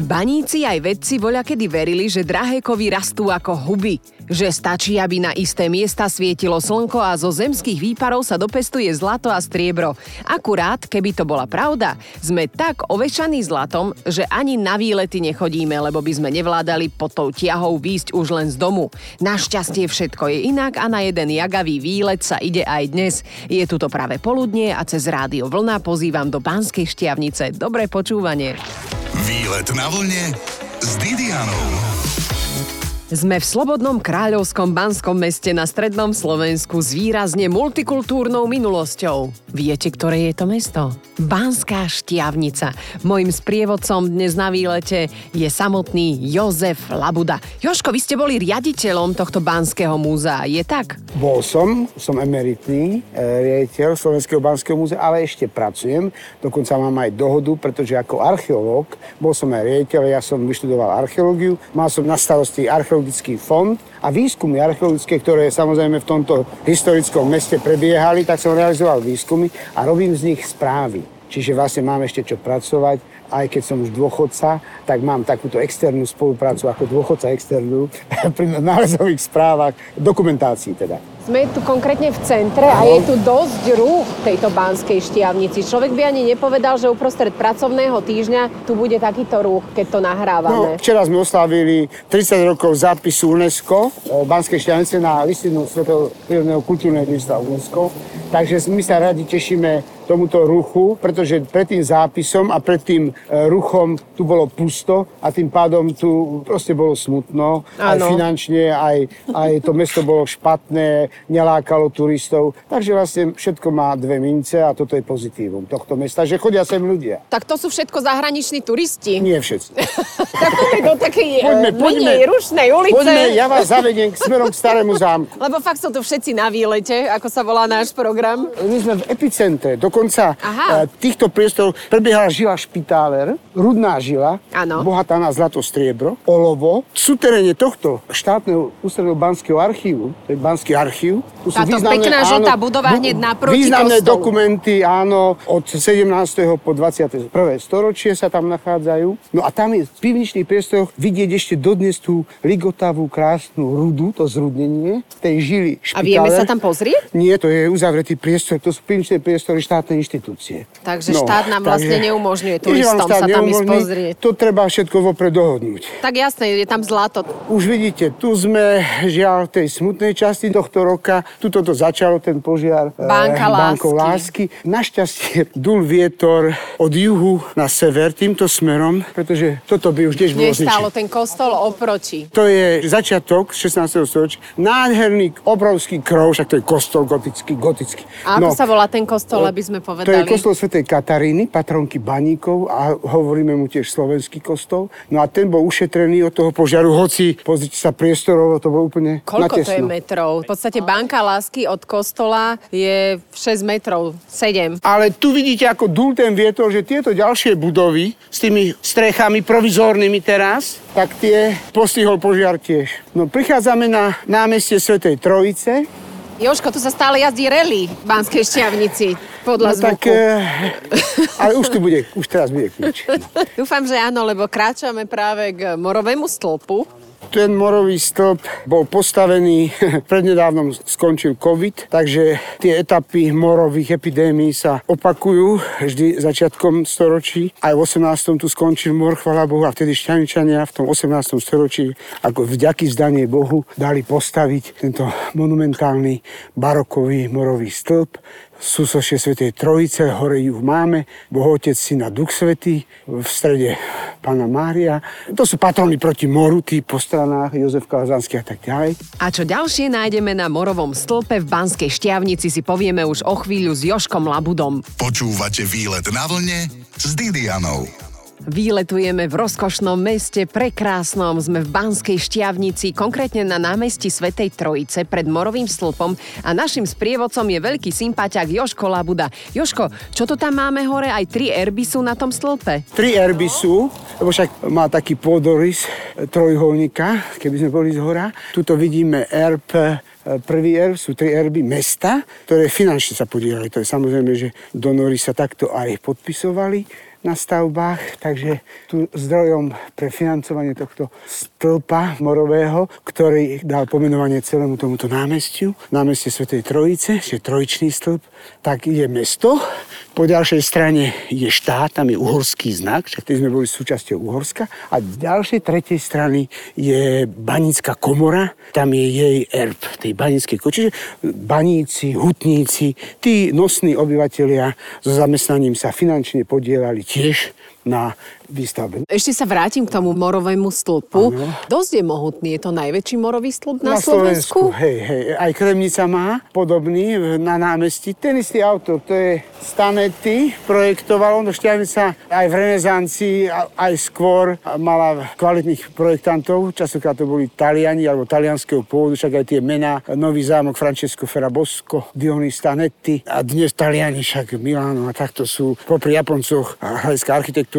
Baníci aj vedci voľakedy verili, že drahé kovy rastú ako huby. Že stačí, aby na isté miesta svietilo slnko a zo zemských výparov sa dopestuje zlato a striebro. Akurát, keby to bola pravda, sme tak ovešaní zlatom, že ani na výlety nechodíme, lebo by sme nevládali pod tou tiahou výjsť už len z domu. Našťastie všetko je inak a na jeden jagavý výlet sa ide aj dnes. Je tu práve poludnie a cez rádio Vlna pozývam do Banskej šťavnice. Dobré počúvanie. Výlet na vlne s Didianou. Sme v slobodnom kráľovskom banskom meste na strednom Slovensku s výrazne multikultúrnou minulosťou. Viete, ktoré je to mesto? Banská Štiavnica. Mojím sprievodcom dnes na výlete je samotný Jozef Labuda. Joško, vy ste boli riaditeľom tohto Banského múzea, je tak? Bol som, som emeritný e, riaditeľ Slovenského Banského múzea, ale ešte pracujem. Dokonca mám aj dohodu, pretože ako archeológ bol som aj riaditeľ, ja som vyštudoval archeológiu, mal som na starosti archeologický fond a výskumy archeologické, ktoré samozrejme v tomto historickom meste prebiehali, tak som realizoval výskumy a robím z nich správy. Čiže vlastne mám ešte čo pracovať aj keď som už dôchodca, tak mám takúto externú spoluprácu ako dôchodca externú pri nálezových správach, dokumentácii teda. Sme tu konkrétne v centre a je tu dosť rúch tejto banskej štiavnici. Človek by ani nepovedal, že uprostred pracovného týždňa tu bude takýto rúch, keď to nahrávame. No, včera sme oslávili 30 rokov zápisu UNESCO banskej štiavnice na listinu Svetého prírodného kultúrneho dedičstva UNESCO. Takže my sa radi tešíme tomuto ruchu, pretože pred tým zápisom a pred tým e, ruchom tu bolo pusto a tým pádom tu proste bolo smutno. Ano. Aj finančne, aj, aj to mesto bolo špatné, nelákalo turistov. Takže vlastne všetko má dve mince a toto je pozitívum tohto mesta, že chodia sem ľudia. Tak to sú všetko zahraniční turisti. Nie všetci. tak poďme do takej poďme, poďme, rušnej ulice. Poďme, ja vás zavediem k smerom k starému zámku. Lebo fakt sú tu všetci na výlete, ako sa volá náš program. My sme v epicentre. Dokonca Aha. E, týchto priestorov prebiehala žila špitáler, rudná žila, ano. bohatá na zlato striebro, olovo. V suteréne tohto štátneho ústredného banského archívu, to je banský archív, tu Táto významné, pekná žltá budova hneď naproti Významné kostolu. dokumenty, áno, od 17. po 21. storočie sa tam nachádzajú. No a tam je v pivničných priestoroch vidieť ešte dodnes tú ligotavú, krásnu rudu, to zrudnenie tej žily špitáler. A vieme sa tam pozrieť? Nie, to je uzavretý priestor, to sú pivničné priestory štátnej inštitúcie. Takže no, štát nám vlastne takže, neumožňuje turistom sa tam ísť pozrieť. To treba všetko vopred dohodnúť. Tak jasné, je tam zlato. Už vidíte, tu sme žiaľ v tej smutnej časti tohto roka. Tuto to začalo ten požiar Banka eh, Bankou lásky. Našťastie dul vietor od juhu na sever týmto smerom, pretože toto by už tiež bolo Nestálo ten kostol oproti. To je začiatok 16. storočia. Nádherný, obrovský krov, však to je kostol gotický, gotický. A ako no, sa volá ten kostol, aby sme povedali? To je kostol svätej Kataríny, patronky baníkov a hovoríme mu tiež slovenský kostol. No a ten bol ušetrený od toho požiaru, hoci pozrite sa priestorovo, to bolo úplne Koľko natesno. to je metrov? V podstate banka lásky od kostola je 6 metrov, 7. Ale tu vidíte, ako dúl ten vietor, že tieto ďalšie budovy s tými strechami provizórnymi teraz, tak tie postihol požiar tiež. No prichádzame na námestie Svetej Trojice, Joško, tu sa stále jazdí rally v Banskej šťavnici podľa no, zvuku. Tak, e, ale už tu bude, už teraz bude kľúč. Dúfam, že áno, lebo kráčame práve k morovému stĺpu ten morový stĺp bol postavený, prednedávnom skončil COVID, takže tie etapy morových epidémií sa opakujú vždy začiatkom storočí. Aj v 18. tu skončil mor, chvala Bohu, a vtedy šťaničania v tom 18. storočí ako vďaky vzdanie Bohu dali postaviť tento monumentálny barokový morový stĺp súsošie Svetej Trojice, hore ju máme, Boh Otec, Syna, Duch Svetý, v strede Pána Mária. To sú patrony proti moru, tí po stranách, Jozef Kalazanský a tak ďalej. A čo ďalšie nájdeme na morovom stĺpe v Banskej Štiavnici si povieme už o chvíľu s Joškom Labudom. Počúvate výlet na vlne s Didianou. Výletujeme v rozkošnom meste, prekrásnom. Sme v Banskej Štiavnici, konkrétne na námestí Svetej Trojice pred Morovým stĺpom a našim sprievodcom je veľký sympatiak Joško Labuda. Joško, čo to tam máme hore? Aj tri erby sú na tom stĺpe? Tri erby sú, lebo však má taký pôdorys trojholníka, keby sme boli z hora. Tuto vidíme erb e, prvý erb, sú tri erby mesta, ktoré finančne sa podielali. To je samozrejme, že donory sa takto aj podpisovali na stavbách, takže tu zdrojom pre financovanie tohto stĺpa morového, ktorý dal pomenovanie celému tomuto námestiu, námestie Svetej Trojice, že trojičný stĺp, tak je mesto, po ďalšej strane je štát, tam je uhorský znak, však sme boli súčasťou Uhorska. A z ďalšej, tretej strany je banická komora, tam je jej erb, tej banickej koči. Čiže baníci, hutníci, tí nosní obyvateľia so zamestnaním sa finančne podielali tiež na výstavbe. Ešte sa vrátim k tomu morovému stĺpu. Ano. Dosť je mohutný. Je to najväčší morový stĺp na, na Slovensku? Slovensku? Hej, hej. Aj Kremnica má podobný na námestí. Ten istý autor, to je Stanetti, projektoval. No Šťavnica aj v renesancii, aj skôr mala kvalitných projektantov. Častokrát to boli Taliani alebo talianského pôvodu, však aj tie mená. Nový zámok Francesco Ferrabosco, Dionis Stanetti a dnes Taliani však Milano a takto sú popri Japoncoch hľadiska architektúry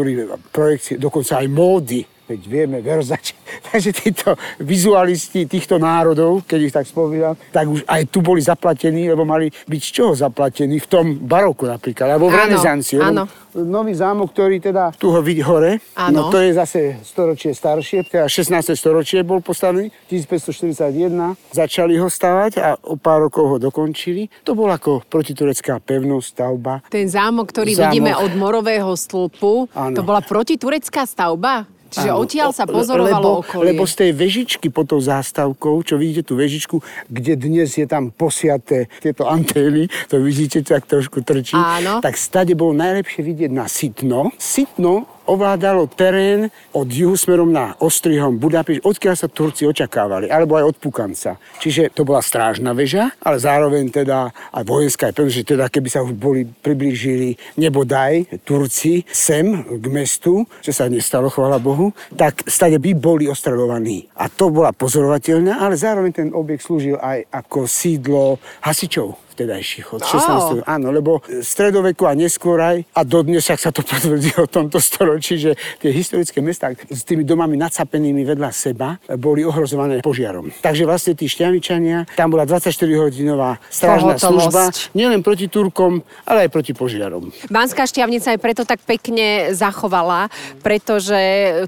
projekcie, dokonca aj módy veď vieme, Verzace. Takže títo vizualisti týchto národov, keď ich tak spomínam, tak už aj tu boli zaplatení, lebo mali byť z čoho zaplatení? V tom baroku napríklad, alebo v renesancii. Áno. Nový zámok, ktorý teda tu ho vidí hore, áno. no to je zase storočie staršie, teda 16. storočie bol postavený, 1541, začali ho stavať a o pár rokov ho dokončili. To bol ako protiturecká pevnosť, stavba. Ten zámok, ktorý zámok. vidíme od Morového stĺpu, áno. to bola protiturecká stavba? Čiže Áno, odtiaľ sa pozorovalo lebo, okolie. Lebo z tej vežičky pod tou zástavkou, čo vidíte tú vežičku, kde dnes je tam posiaté tieto antény, to vidíte, tak trošku trčí, Áno. tak stade bolo najlepšie vidieť na Sitno. Sitno ovládalo terén od juhu smerom na Ostrihom Budapešť, odkiaľ sa Turci očakávali, alebo aj od Pukanca. Čiže to bola strážna väža, ale zároveň teda aj vojenská, že teda keby sa už boli priblížili nebodaj Turci sem k mestu, čo sa nestalo, chvála Bohu, tak stade by boli ostreľovaní. A to bola pozorovateľná, ale zároveň ten objekt slúžil aj ako sídlo hasičov vtedajších od 16. Oh. Áno, lebo stredoveku a neskôr aj, a dodnes sa to potvrdí o tomto storočí, že tie historické mesta s tými domami nadsapenými vedľa seba boli ohrozované požiarom. Takže vlastne tí šťavičania, tam bola 24-hodinová strážna služba, nielen proti Turkom, ale aj proti požiarom. Banská šťavnica je preto tak pekne zachovala, pretože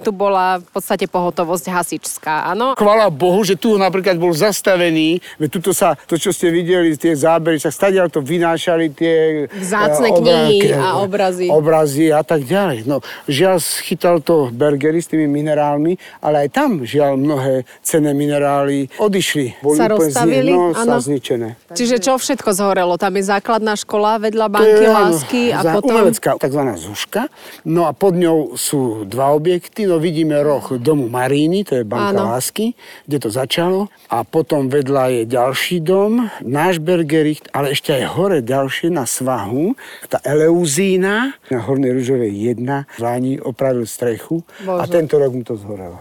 tu bola v podstate pohotovosť hasičská, áno? Chvala Bohu, že tu napríklad bol zastavený, veď tuto sa, to čo ste videli, tie zábery ktorí sa stadiaľ to vynášali tie... Vzácne uh, knihy a obrazy. Obrazy a tak ďalej. No, žiaľ, schytal to Bergery s tými minerálmi, ale aj tam, žiaľ, mnohé cenné minerály odišli. Boli sa rozstavili? Zni- no, sa zničené. Čiže čo všetko zhorelo? Tam je základná škola vedľa banky je, lásky a za, potom... Umelecká, takzvaná Zuška. No a pod ňou sú dva objekty. No vidíme roh domu Maríny, to je banka lásky, kde to začalo. A potom vedľa je ďalší dom, náš Bergerich, ale ešte aj hore ďalšie na svahu, tá Eleuzína, na Hornej Ružovej 1, Váni opravil strechu Bože. a tento rok mu to zhorelo.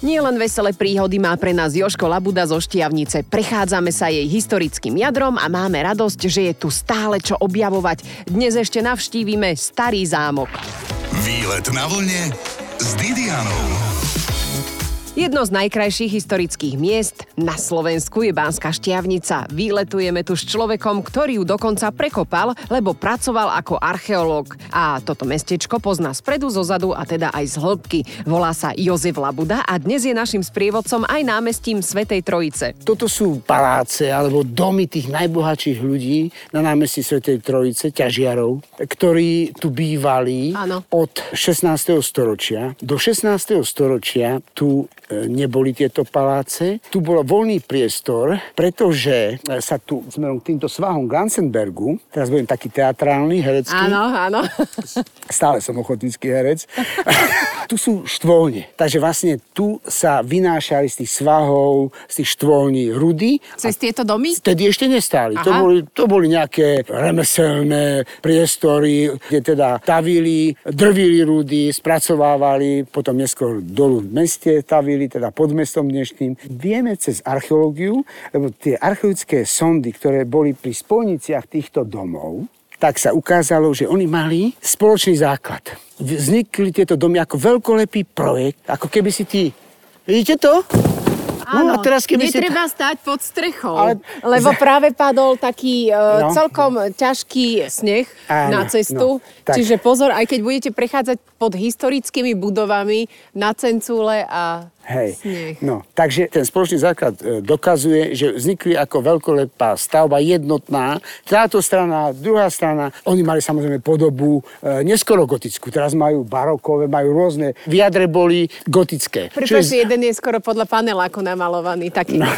Nie len veselé príhody má pre nás Joško Labuda zo Štiavnice. Prechádzame sa jej historickým jadrom a máme radosť, že je tu stále čo objavovať. Dnes ešte navštívime Starý zámok. Výlet na vlne s Didianou. Jedno z najkrajších historických miest na Slovensku je Bánska Štiavnica. Výletujeme tu s človekom, ktorý ju dokonca prekopal, lebo pracoval ako archeológ. A toto mestečko pozná spredu, zozadu a teda aj z hĺbky. Volá sa Jozef Labuda a dnes je našim sprievodcom aj námestím Svetej Trojice. Toto sú paláce alebo domy tých najbohatších ľudí na námestí Svetej Trojice, ťažiarov, ktorí tu bývali ano. od 16. storočia. Do 16. storočia tu neboli tieto paláce. Tu bol voľný priestor, pretože sa tu smerom k týmto svahom Gansenbergu, teraz budem taký teatrálny, herecký. Áno, áno. Stále som ochotnícky herec. tu sú štvolne. Takže vlastne tu sa vynášali z tých svahov, z tých štvolní rudy. Cez tieto domy? Vtedy ešte nestáli. To boli, to boli nejaké remeselné priestory, kde teda tavili, drvili rudy, spracovávali, potom neskôr dolu v meste tavili objavili teda pod mestom dnešným. Vieme cez archeológiu, lebo tie archeologické sondy, ktoré boli pri spolniciach týchto domov, tak sa ukázalo, že oni mali spoločný základ. Vznikli tieto domy ako veľkolepý projekt, ako keby si ty... Vidíte to? No a teraz keby. Netreba stať pod strechou, Ale- lebo práve padol taký uh, No. celkom ťažký sneh Áno, na cestu. no, tak. Čiže pozor, aj keď budete prechádzať pod historickými budovami na Cencúle a Hej. sneh. No, takže ten spoločný základ e, dokazuje, že vznikli ako veľkolepá stavba jednotná. Táto strana, druhá strana, oni mali samozrejme podobu e, neskoro gotickú. Teraz majú barokové, majú rôzne. Vyjadre boli gotické. Prepačte, jeden je skoro podľa paneláku namalovaný, taký. No.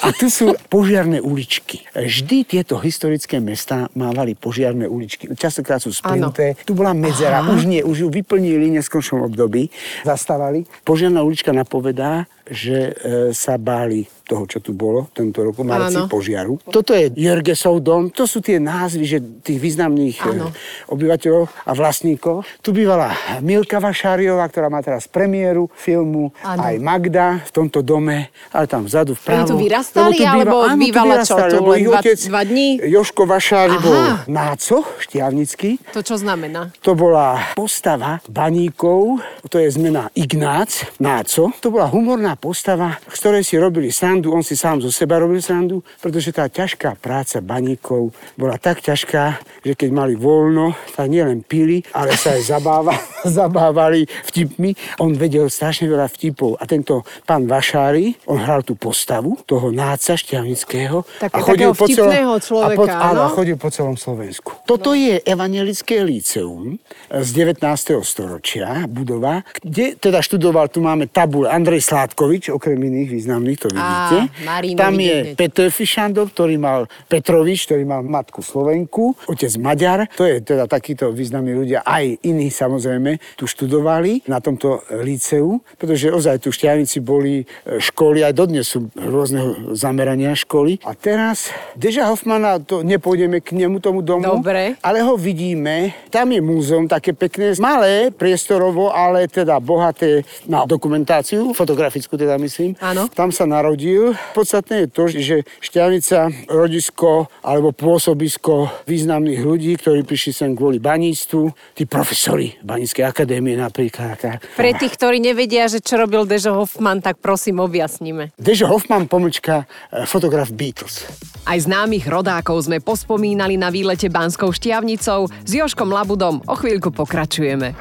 A tu sú požiarné uličky. Vždy tieto historické mesta mávali požiarné uličky. Častokrát sú spnuté. Tu bola medzera, už nie, už ju vyplnili v neskôršom období. Zastávali. Požiarná ulička napovedá, že e, sa báli toho, čo tu bolo tento roku, marci požiaru. Toto je Jörgesov dom, to sú tie názvy, že tých významných e, Áno. obyvateľov a vlastníkov. Tu bývala Milka Vašáriová, ktorá má teraz premiéru filmu, Áno. aj Magda v tomto dome, ale tam vzadu vpravo. tu vyrastali, Lebo tu alebo áno, tu bývala čo, vyrastali, tu lebo len ich dva- otec dva dní? Joško Vašári Aha. bol náco, štiavnický. To čo znamená? To bola postava baníkov, to je zmena Ignác, náco. To bola humorná postava, z ktorej si robili srandu, on si sám zo seba robil srandu, pretože tá ťažká práca baníkov bola tak ťažká, že keď mali voľno, tak nielen pili, ale sa aj zabáva, zabávali vtipmi. On vedel strašne veľa vtipov a tento pán Vašári, on hral tú postavu toho náca šťavnického. Tak- a takého vtipného a človeka, po, áno, a chodil po celom Slovensku. Toto je evangelické líceum z 19. storočia, budova, kde teda študoval, tu máme tabul Andrej Sládkovič, okrem iných významných, to vidíte. Marino Tam je. Peter Fišandov, ktorý mal Petrovič, ktorý mal matku Slovenku, otec Maďar. To je teda takíto významní ľudia, aj iní samozrejme, tu študovali na tomto líceu, pretože ozaj tu v Šťavnici boli e, školy, aj dodnes sú rôzneho zamerania školy. A teraz Deža Hoffmana, to nepôjdeme k nemu, tomu domu, Dobre. ale ho vidíme. Tam je múzeum také pekné, malé, priestorovo, ale teda bohaté na dokumentáciu, fotografickú teda myslím. Áno. Tam sa narodil. Podstatné je to, že Šťavnica, rodisko alebo pôsobisko významných ľudí, ktorí prišli sem kvôli baníctvu, tí profesori Baníckej akadémie napríklad. Pre tých, ktorí nevedia, že čo robil Dežo Hoffman, tak prosím objasníme. Dežo Hoffman, pomlčka, e, fotograf Beatles. Aj známych rodákov sme pospomínali na výlete Banskou Štiavnicou. S Joškom Labudom o chvíľku pokračujeme.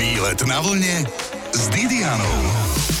Výlet na vlne s Didianou.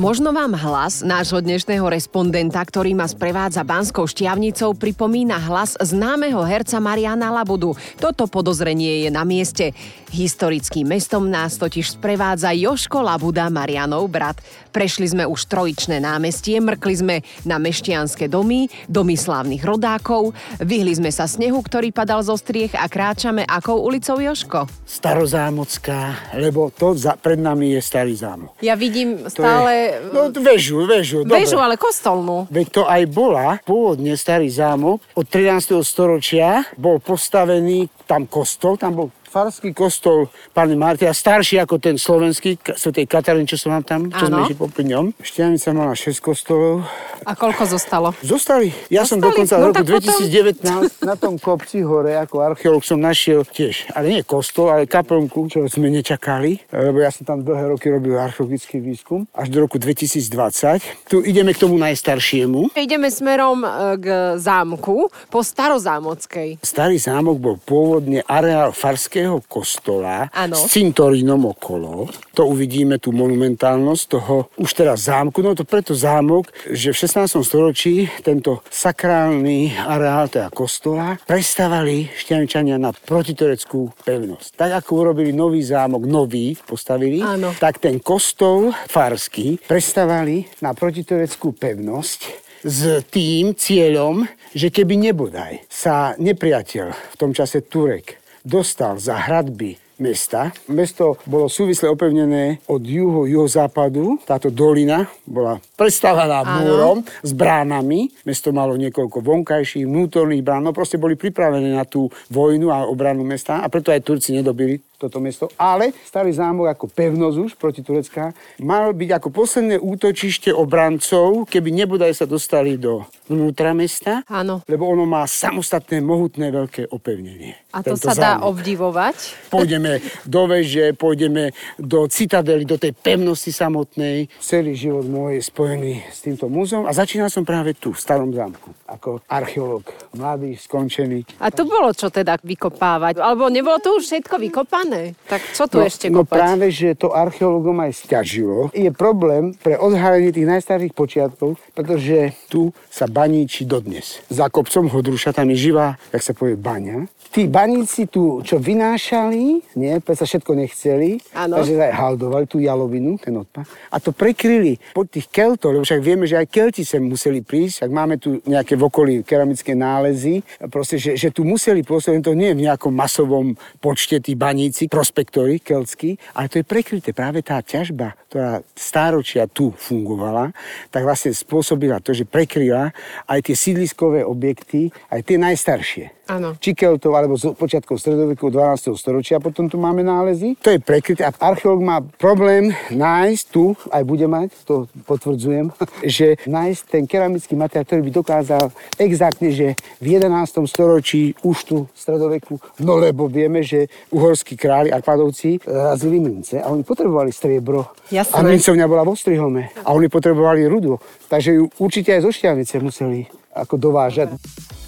Možno vám hlas nášho dnešného respondenta, ktorý ma sprevádza Banskou Štiavnicou, pripomína hlas známeho herca Mariana Labudu. Toto podozrenie je na mieste. Historickým mestom nás totiž sprevádza Joško Labuda, Marianov brat. Prešli sme už trojičné námestie, mrkli sme na meštianské domy, domy slávnych rodákov, vyhli sme sa snehu, ktorý padal zo striech a kráčame akou ulicou Joško. Starozámocká, lebo to za, pred nami je starý zámok. Ja vidím stále no väžu, väžu. dobre. väžu, ale kostolnú. Veď to aj bola pôvodne starý zámok. Od 13. storočia bol postavený tam kostol, tam bol farský kostol Pane Martia, starší ako ten slovenský, K- svätej Katarín, čo som mám tam, čo sme išli popri ňom. Štiavnica mala 6 kostolov. A koľko zostalo? Zostali. Ja som Zostali? dokonca v No roku tak potom- 2019 na tom kopci hore ako archeológ som našiel tiež, ale nie kostol, ale kaplnku, čo sme nečakali, lebo ja som tam dlhé roky robil archeologický výskum, až do roku 2020. Tu ideme k tomu najstaršiemu. Ideme smerom e, k zámku po starozámockej. Starý zámok bol pôvodne areál farského kostola Áno. s cintorínom okolo. To uvidíme, tú monumentálnosť toho už teraz zámku. No to preto zámok, že v 16. storočí tento sakrálny areál, teda kostola, prestavali šťaničania na protitoreckú pevnosť. Tak ako urobili nový zámok, nový postavili, Áno. tak ten kostol farský prestavali na protitoreckú pevnosť s tým cieľom, že keby nebodaj sa nepriateľ v tom čase Turek dostal za hradby mesta. Mesto bolo súvisle opevnené od juho, juhozápadu. Táto dolina bola predstavená Áno. múrom s bránami. Mesto malo niekoľko vonkajších, vnútorných brán. No proste boli pripravené na tú vojnu a obranu mesta a preto aj Turci nedobili toto mesto, ale starý zámok ako pevnosť už proti Turecka mal byť ako posledné útočište obrancov, keby nebodaj sa dostali do vnútra mesta, Áno. lebo ono má samostatné, mohutné, veľké opevnenie. A to sa dá zámok. obdivovať. Pôjdeme do veže, pôjdeme do citadely, do tej pevnosti samotnej. Celý život môj je spojený s týmto múzeom a začínal som práve tu, v starom zámku, ako archeológ, mladý, skončený. A tu bolo čo teda vykopávať? Alebo nebolo tu už všetko vykopané? Tak čo tu no, ešte no kopať? práve, že to archeológom aj stiažilo. Je problém pre odhalenie tých najstarších počiatkov, pretože tu sa baníči dodnes. Za kopcom Hodruša tam je živá, jak sa povie, baňa. Tí baníci tu, čo vynášali, nie, sa všetko nechceli, Áno. takže aj haldovali tú jalovinu, ten odpad, a to prekryli pod tých keltov, lebo však vieme, že aj kelti sem museli prísť, ak máme tu nejaké v okolí keramické nálezy, proste, že, že tu museli pôsobiť, to nie je v nejakom masovom počte tí baníci, prospektori keltskí, ale to je prekryté práve tá ťažba, ktorá stáročia tu fungovala, tak vlastne spôsobila to, že prekryla aj tie sídliskové objekty, aj tie najstaršie. Áno. Či Keltov, alebo z počiatkov stredoveku 12. storočia, potom tu máme nálezy. To je prekryté a archeológ má problém nájsť tu, aj bude mať, to potvrdzujem, že nájsť ten keramický materiál, ktorý by dokázal exaktne, že v 11. storočí už tu v stredoveku, no lebo vieme, že uhorskí králi Arpadovci razili mince a oni potrebovali striebro. Jasné. A mincovňa bola vo Strihome a oni potrebovali rudu. Takže ju určite aj zo Šťavnice museli ako dovážať.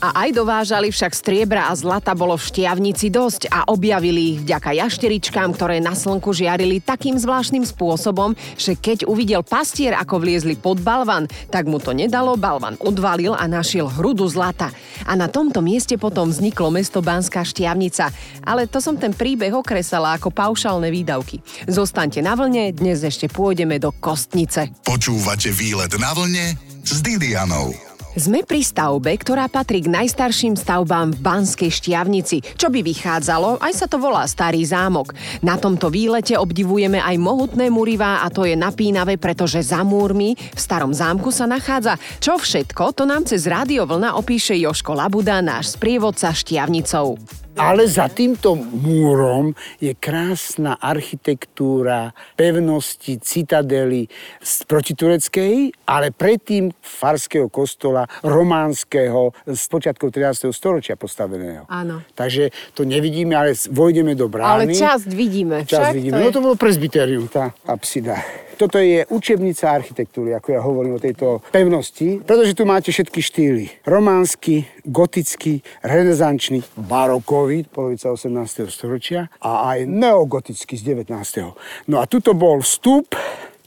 A aj dovážali však striebra a zlata bolo v Štiavnici dosť a objavili ich vďaka jašteričkám, ktoré na slnku žiarili takým zvláštnym spôsobom, že keď uvidel pastier, ako vliezli pod balvan, tak mu to nedalo, balvan odvalil a našiel hrudu zlata. A na tomto mieste potom vzniklo mesto Banská Štiavnica. Ale to som ten príbeh okresala ako paušálne výdavky. Zostaňte na vlne, dnes ešte pôjdeme do Kostnice. Počúvate výlet na vlne s Didianou. Sme pri stavbe, ktorá patrí k najstarším stavbám v Banskej Štiavnici, čo by vychádzalo, aj sa to volá Starý zámok. Na tomto výlete obdivujeme aj mohutné murivá a to je napínavé, pretože za múrmi v starom zámku sa nachádza. Čo všetko, to nám cez Rádio Vlna opíše Joško Labuda, náš sprievodca Štiavnicou. Ale za týmto múrom je krásna architektúra pevnosti, citadely protitureckej, ale predtým farského kostola románskeho z počiatkov 13. storočia postaveného. Áno. Takže to nevidíme, ale vojdeme do brány. Ale časť vidíme. Čas však vidíme. To No je... to bolo presbyterium, tá apsida. Toto je učebnica architektúry, ako ja hovorím o tejto pevnosti, pretože tu máte všetky štýly. Románsky, gotický, renesančný, barokový, polovica 18. storočia a aj neogotický z 19. No a tuto bol vstup,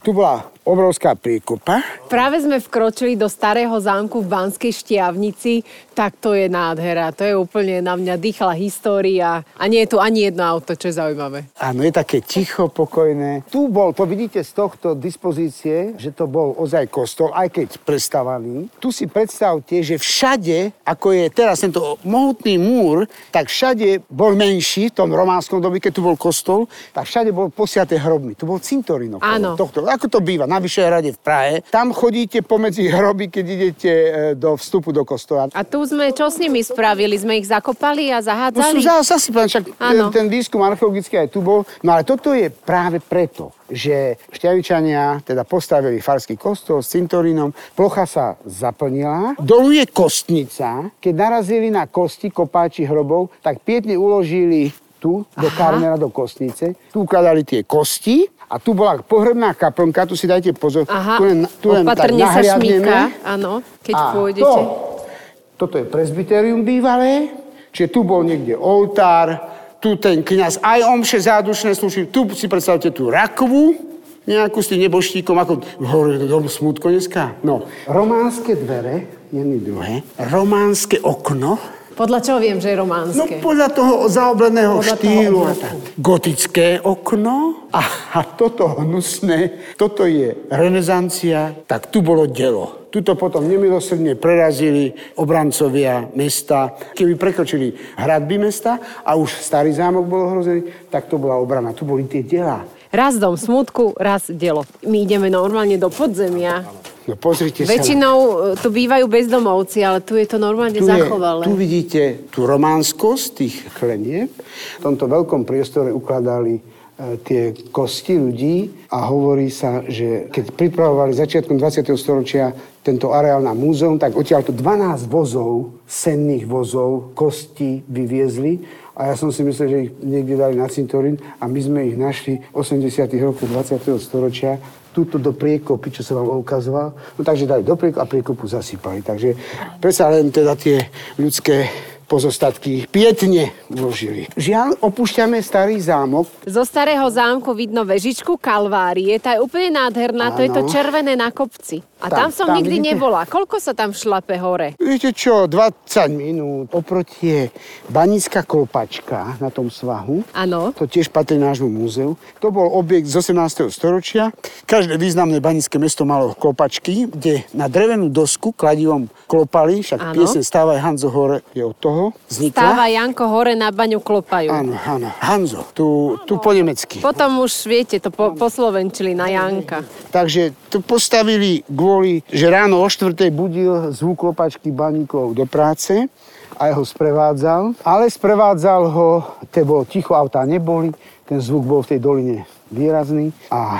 tu bola obrovská priekopa. Práve sme vkročili do starého zámku v Banskej Štiavnici, tak to je nádhera. To je úplne na mňa dýchala história. A nie je tu ani jedno auto, čo je zaujímavé. Áno, je také ticho, pokojné. Tu bol, to vidíte z tohto dispozície, že to bol ozaj kostol, aj keď prestavaný. Tu si predstavte, že všade, ako je teraz tento mohutný múr, tak všade bol menší, v tom románskom dobi, keď tu bol kostol, tak všade bol posiaté hrobmi. Tu bol cintorín Áno. tohto. Ako to býva na Vyšehrade v Prahe. Tam chodíte pomedzi hroby, keď idete e, do vstupu do kostola. A tu sme, čo s nimi spravili? Sme ich zakopali a No sú zahádzali? zasypané, však Áno. ten, ten výskum archeologický aj tu bol. No ale toto je práve preto, že Šťavičania teda postavili farský kostol s cintorínom, plocha sa zaplnila, dolu je kostnica, keď narazili na kosti kopáči hrobov, tak pietne uložili tu, do karmera, do kostnice, tu ukladali tie kosti a tu bola pohrebná kaplnka, tu si dajte pozor, Aha, tu len, tu len tak opatrne sa nahliadneme. šmíka, áno, keď A pôjdete. To, toto je presbyterium bývalé, čiže tu bol niekde oltár, tu ten kňaz aj omše zádušné slúži, tu si predstavte tú rakvu, nejakú s tým neboštíkom, ako hovorí to dom smutko dneska. No, románske dvere, jedny druhé, románske okno, Podľa čoho viem, že je No románske? podľa toho zaobleného Podľa toho štýlu. tak. Gotické okno a, a toto hnusné, toto je renesancia, tak tu bolo delo. Tuto potom nemilosrdne prerazili obrancovia mesta. Keby prekročili hradby mesta a už starý zámok bol ohrozený, tak to bola obrana. Tu boli tie delá. Raz dom smutku, raz dielo. My ideme normálne do podzemia. No pozrite sa. Väčšinou e, tu bývajú bezdomovci, ale tu je to normálne Tu, je, zachovalé. tu vidíte tú románskosť tých klenieb. V tomto veľkom priestore ukladali tie kosti ľudí a hovorí sa, že keď pripravovali začiatkom 20. storočia tento areál na múzeum, tak odtiaľ tu 12 vozov, senných vozov, kosti vyviezli a ja som si myslel, že ich niekde dali na cintorín a my sme ich našli v 80. rokoch 20. storočia túto do priekopy, čo som vám ukazoval. No takže dali do priekopu a priekopu zasypali. Takže predsa len teda tie ľudské pozostatky pietne uložili. Žiaľ, opúšťame starý zámok. Zo starého zámku vidno vežičku Kalvárie, tá je úplne nádherná, to je to červené na kopci. A tam, Tam, som tam nikdy vidíte? nebola. Koľko sa tam šlape hore? Viete čo, 20 minút. Oproti je banická kolpačka na tom svahu. Áno. To tiež patrí nášmu múzeu. To bol objekt z 18. storočia. Každé významné banické mesto malo klopačky, kde na drevenú dosku kladivom klopali, však Áno. piesen Stávaj Hanzo hore je od toho, vznikla. Stáva Janko hore na baňu klopajú. Áno, áno. Hanzo, tu, tu po nemecky. Potom už, viete, to po, poslovenčili na Janka. Takže to postavili kvôli, že ráno o štvrtej budil zvuk klopačky baníkov do práce a ho sprevádzal. Ale sprevádzal ho, to bolo ticho, autá neboli, ten zvuk bol v tej doline výrazný a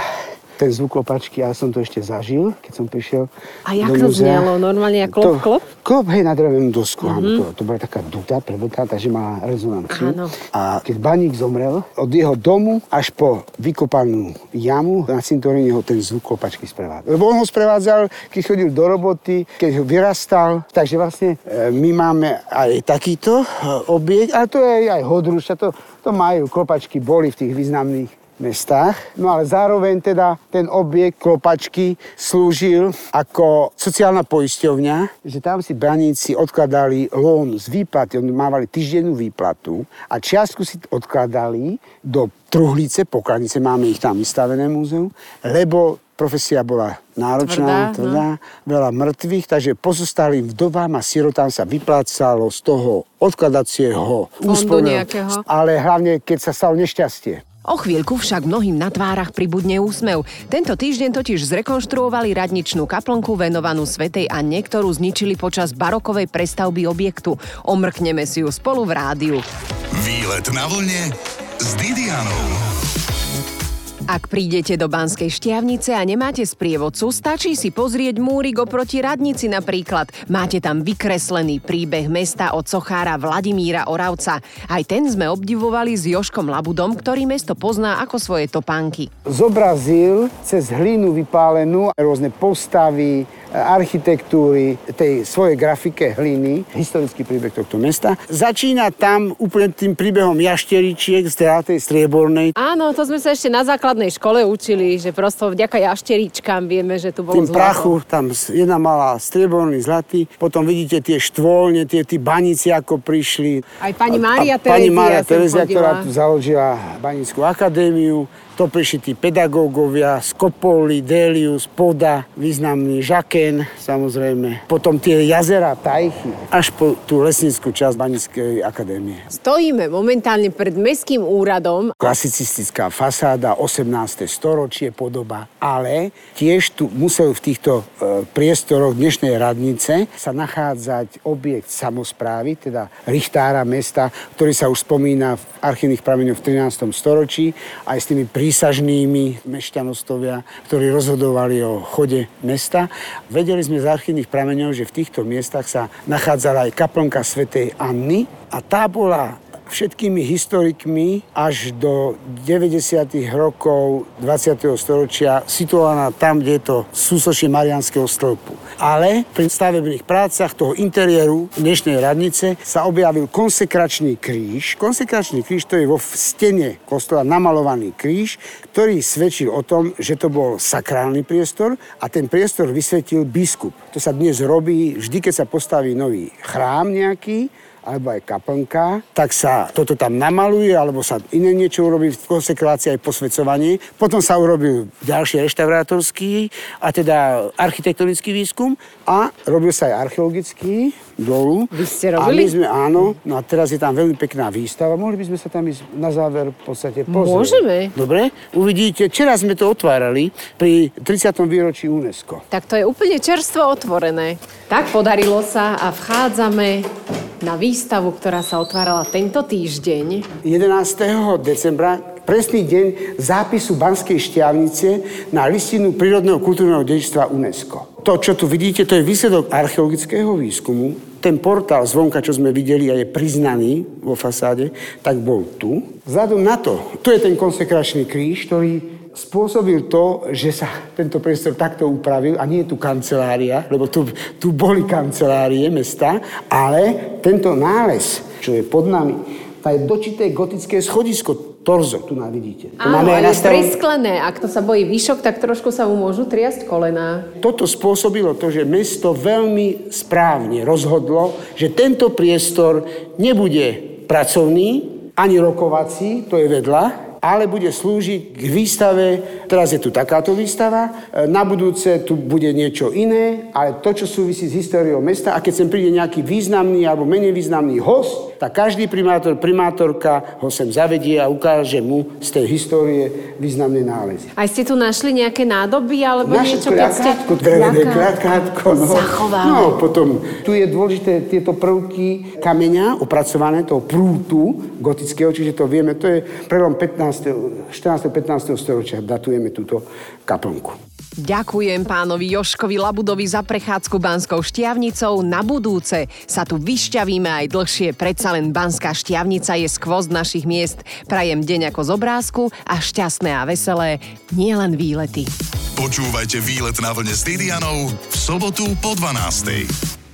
ten zvuk klopačky, ja som to ešte zažil, keď som prišiel A jak to do múzea. znelo? Normálne jak klop, To- klop? Klop, hej, na drevenú dosku. Mm-hmm. To, to bola taká duta, prebutá, takže má rezonanciu. Áno. A keď baník zomrel, od jeho domu až po vykopanú jamu na cintoríne ho ten zvuk klopačky sprevádzal. Lebo on ho sprevádzal, keď chodil do roboty, keď ho vyrastal. Takže vlastne e, my máme aj takýto e, objekt, ale to je aj hodruša, to, to majú, klopačky boli v tých významných mestách. No ale zároveň teda ten objekt klopačky slúžil ako sociálna poisťovňa, že tam si braníci odkladali lón z výplaty, oni mávali týždennú výplatu a čiastku si odkladali do truhlice, pokladnice, máme ich tam vystavené v múzeu, lebo profesia bola náročná, Tvrdá, tvrdá, veľa mŕtvych, takže pozostalým vdovám a sirotám sa vyplácalo z toho odkladacieho nejakého. ale hlavne, keď sa stalo nešťastie. O chvíľku však mnohým na tvárach pribudne úsmev. Tento týždeň totiž zrekonštruovali radničnú kaplnku venovanú Svetej Anne, ktorú zničili počas barokovej prestavby objektu. Omrkneme si ju spolu v rádiu. Výlet na vlne s Didianou. Ak prídete do Banskej Štiavnice a nemáte sprievodcu, stačí si pozrieť múrik oproti radnici napríklad. Máte tam vykreslený príbeh mesta od sochára Vladimíra Oravca. Aj ten sme obdivovali s Joškom Labudom, ktorý mesto pozná ako svoje topánky. Zobrazil cez hlinu vypálenú rôzne postavy, architektúry, tej svojej grafike hliny, historický príbeh tohto mesta. Začína tam úplne tým príbehom jašteričiek z tej striebornej. Áno, to sme sa ešte na základnej škole učili, že prosto vďaka jašteričkám vieme, že tu bolo tým zlato. prachu, tam jedna malá strieborný, zlatý, potom vidíte tie štvolne, tie, tí baníci, ako prišli. Aj pani Mária a Pani Terezia Mária Terezia, ktorá tu založila Banickú akadémiu, to prišli tí pedagógovia, Skopoli, Delius, Poda, významný Žaken, samozrejme. Potom tie jazera, tajchy, až po tú lesnickú časť Banickej akadémie. Stojíme momentálne pred mestským úradom. Klasicistická fasáda, 18. storočie podoba, ale tiež tu musel v týchto e, priestoroch dnešnej radnice sa nachádzať objekt samozprávy, teda richtára mesta, ktorý sa už spomína v archívnych prameňoch v 13. storočí, aj s tými prísažnými mešťanostovia, ktorí rozhodovali o chode mesta. Vedeli sme z archívnych prameňov, že v týchto miestach sa nachádzala aj kaplnka svätej Anny a tá bola všetkými historikmi až do 90. rokov 20. storočia situovaná tam, kde je to súsočie Marianského stĺpu. Ale pri stavebných prácach toho interiéru dnešnej radnice sa objavil konsekračný kríž. Konsekračný kríž to je vo stene kostola namalovaný kríž, ktorý svedčil o tom, že to bol sakrálny priestor a ten priestor vysvetil biskup. To sa dnes robí vždy, keď sa postaví nový chrám nejaký, alebo aj kaplnka, tak sa toto tam namaluje, alebo sa iné niečo urobí v konsekrácii aj posvedcovanie. Potom sa urobil ďalší reštaurátorský a teda architektonický výskum a robil sa aj archeologický dolu. Vy ste A robili? my sme, áno, no a teraz je tam veľmi pekná výstava. Mohli by sme sa tam ísť na záver v podstate pozrieť. Môžeme. Dobre, uvidíte. Včera sme to otvárali pri 30. výročí UNESCO. Tak to je úplne čerstvo otvorené. Tak podarilo sa a vchádzame na výstavu, ktorá sa otvárala tento týždeň. 11. decembra, presný deň zápisu Banskej šťavnice na listinu prírodného kultúrneho dedičstva UNESCO. To, čo tu vidíte, to je výsledok archeologického výskumu. Ten portál zvonka, čo sme videli a je priznaný vo fasáde, tak bol tu. Vzhľadom na to, tu je ten konsekračný kríž, ktorý spôsobil to, že sa tento priestor takto upravil a nie je tu kancelária, lebo tu, tu boli kancelárie mesta, ale tento nález, čo je pod nami, to je dočité gotické schodisko, torzo, tu nám vidíte. To Áno, máme aj prisklené. Ak to sa bojí výšok, tak trošku sa mu môžu triasť kolená. Toto spôsobilo to, že mesto veľmi správne rozhodlo, že tento priestor nebude pracovný, ani rokovací, to je vedľa, ale bude slúžiť k výstave, teraz je tu takáto výstava, e, na budúce tu bude niečo iné, ale to, čo súvisí s históriou mesta a keď sem príde nejaký významný alebo menej významný host, tak každý primátor, primátorka ho sem zavedie a ukáže mu z tej histórie významné nálezy. Aj ste tu našli nejaké nádoby alebo Naše niečo, keď ste... kľakátko, drevené kľakátko. No. Zachováme. no, potom tu je dôležité tieto prvky kameňa opracované, toho prútu gotického, čiže to vieme, to je prelom 15. 14. 15. storočia, datujeme túto kaplnku. Ďakujem pánovi Joškovi Labudovi za prechádzku Banskou šťavnicou. Na budúce sa tu vyšťavíme aj dlhšie. Predsa len Banská šťavnica je skvost našich miest. Prajem deň ako z obrázku a šťastné a veselé, nielen výlety. Počúvajte výlet na vlne s Didianou v sobotu po 12.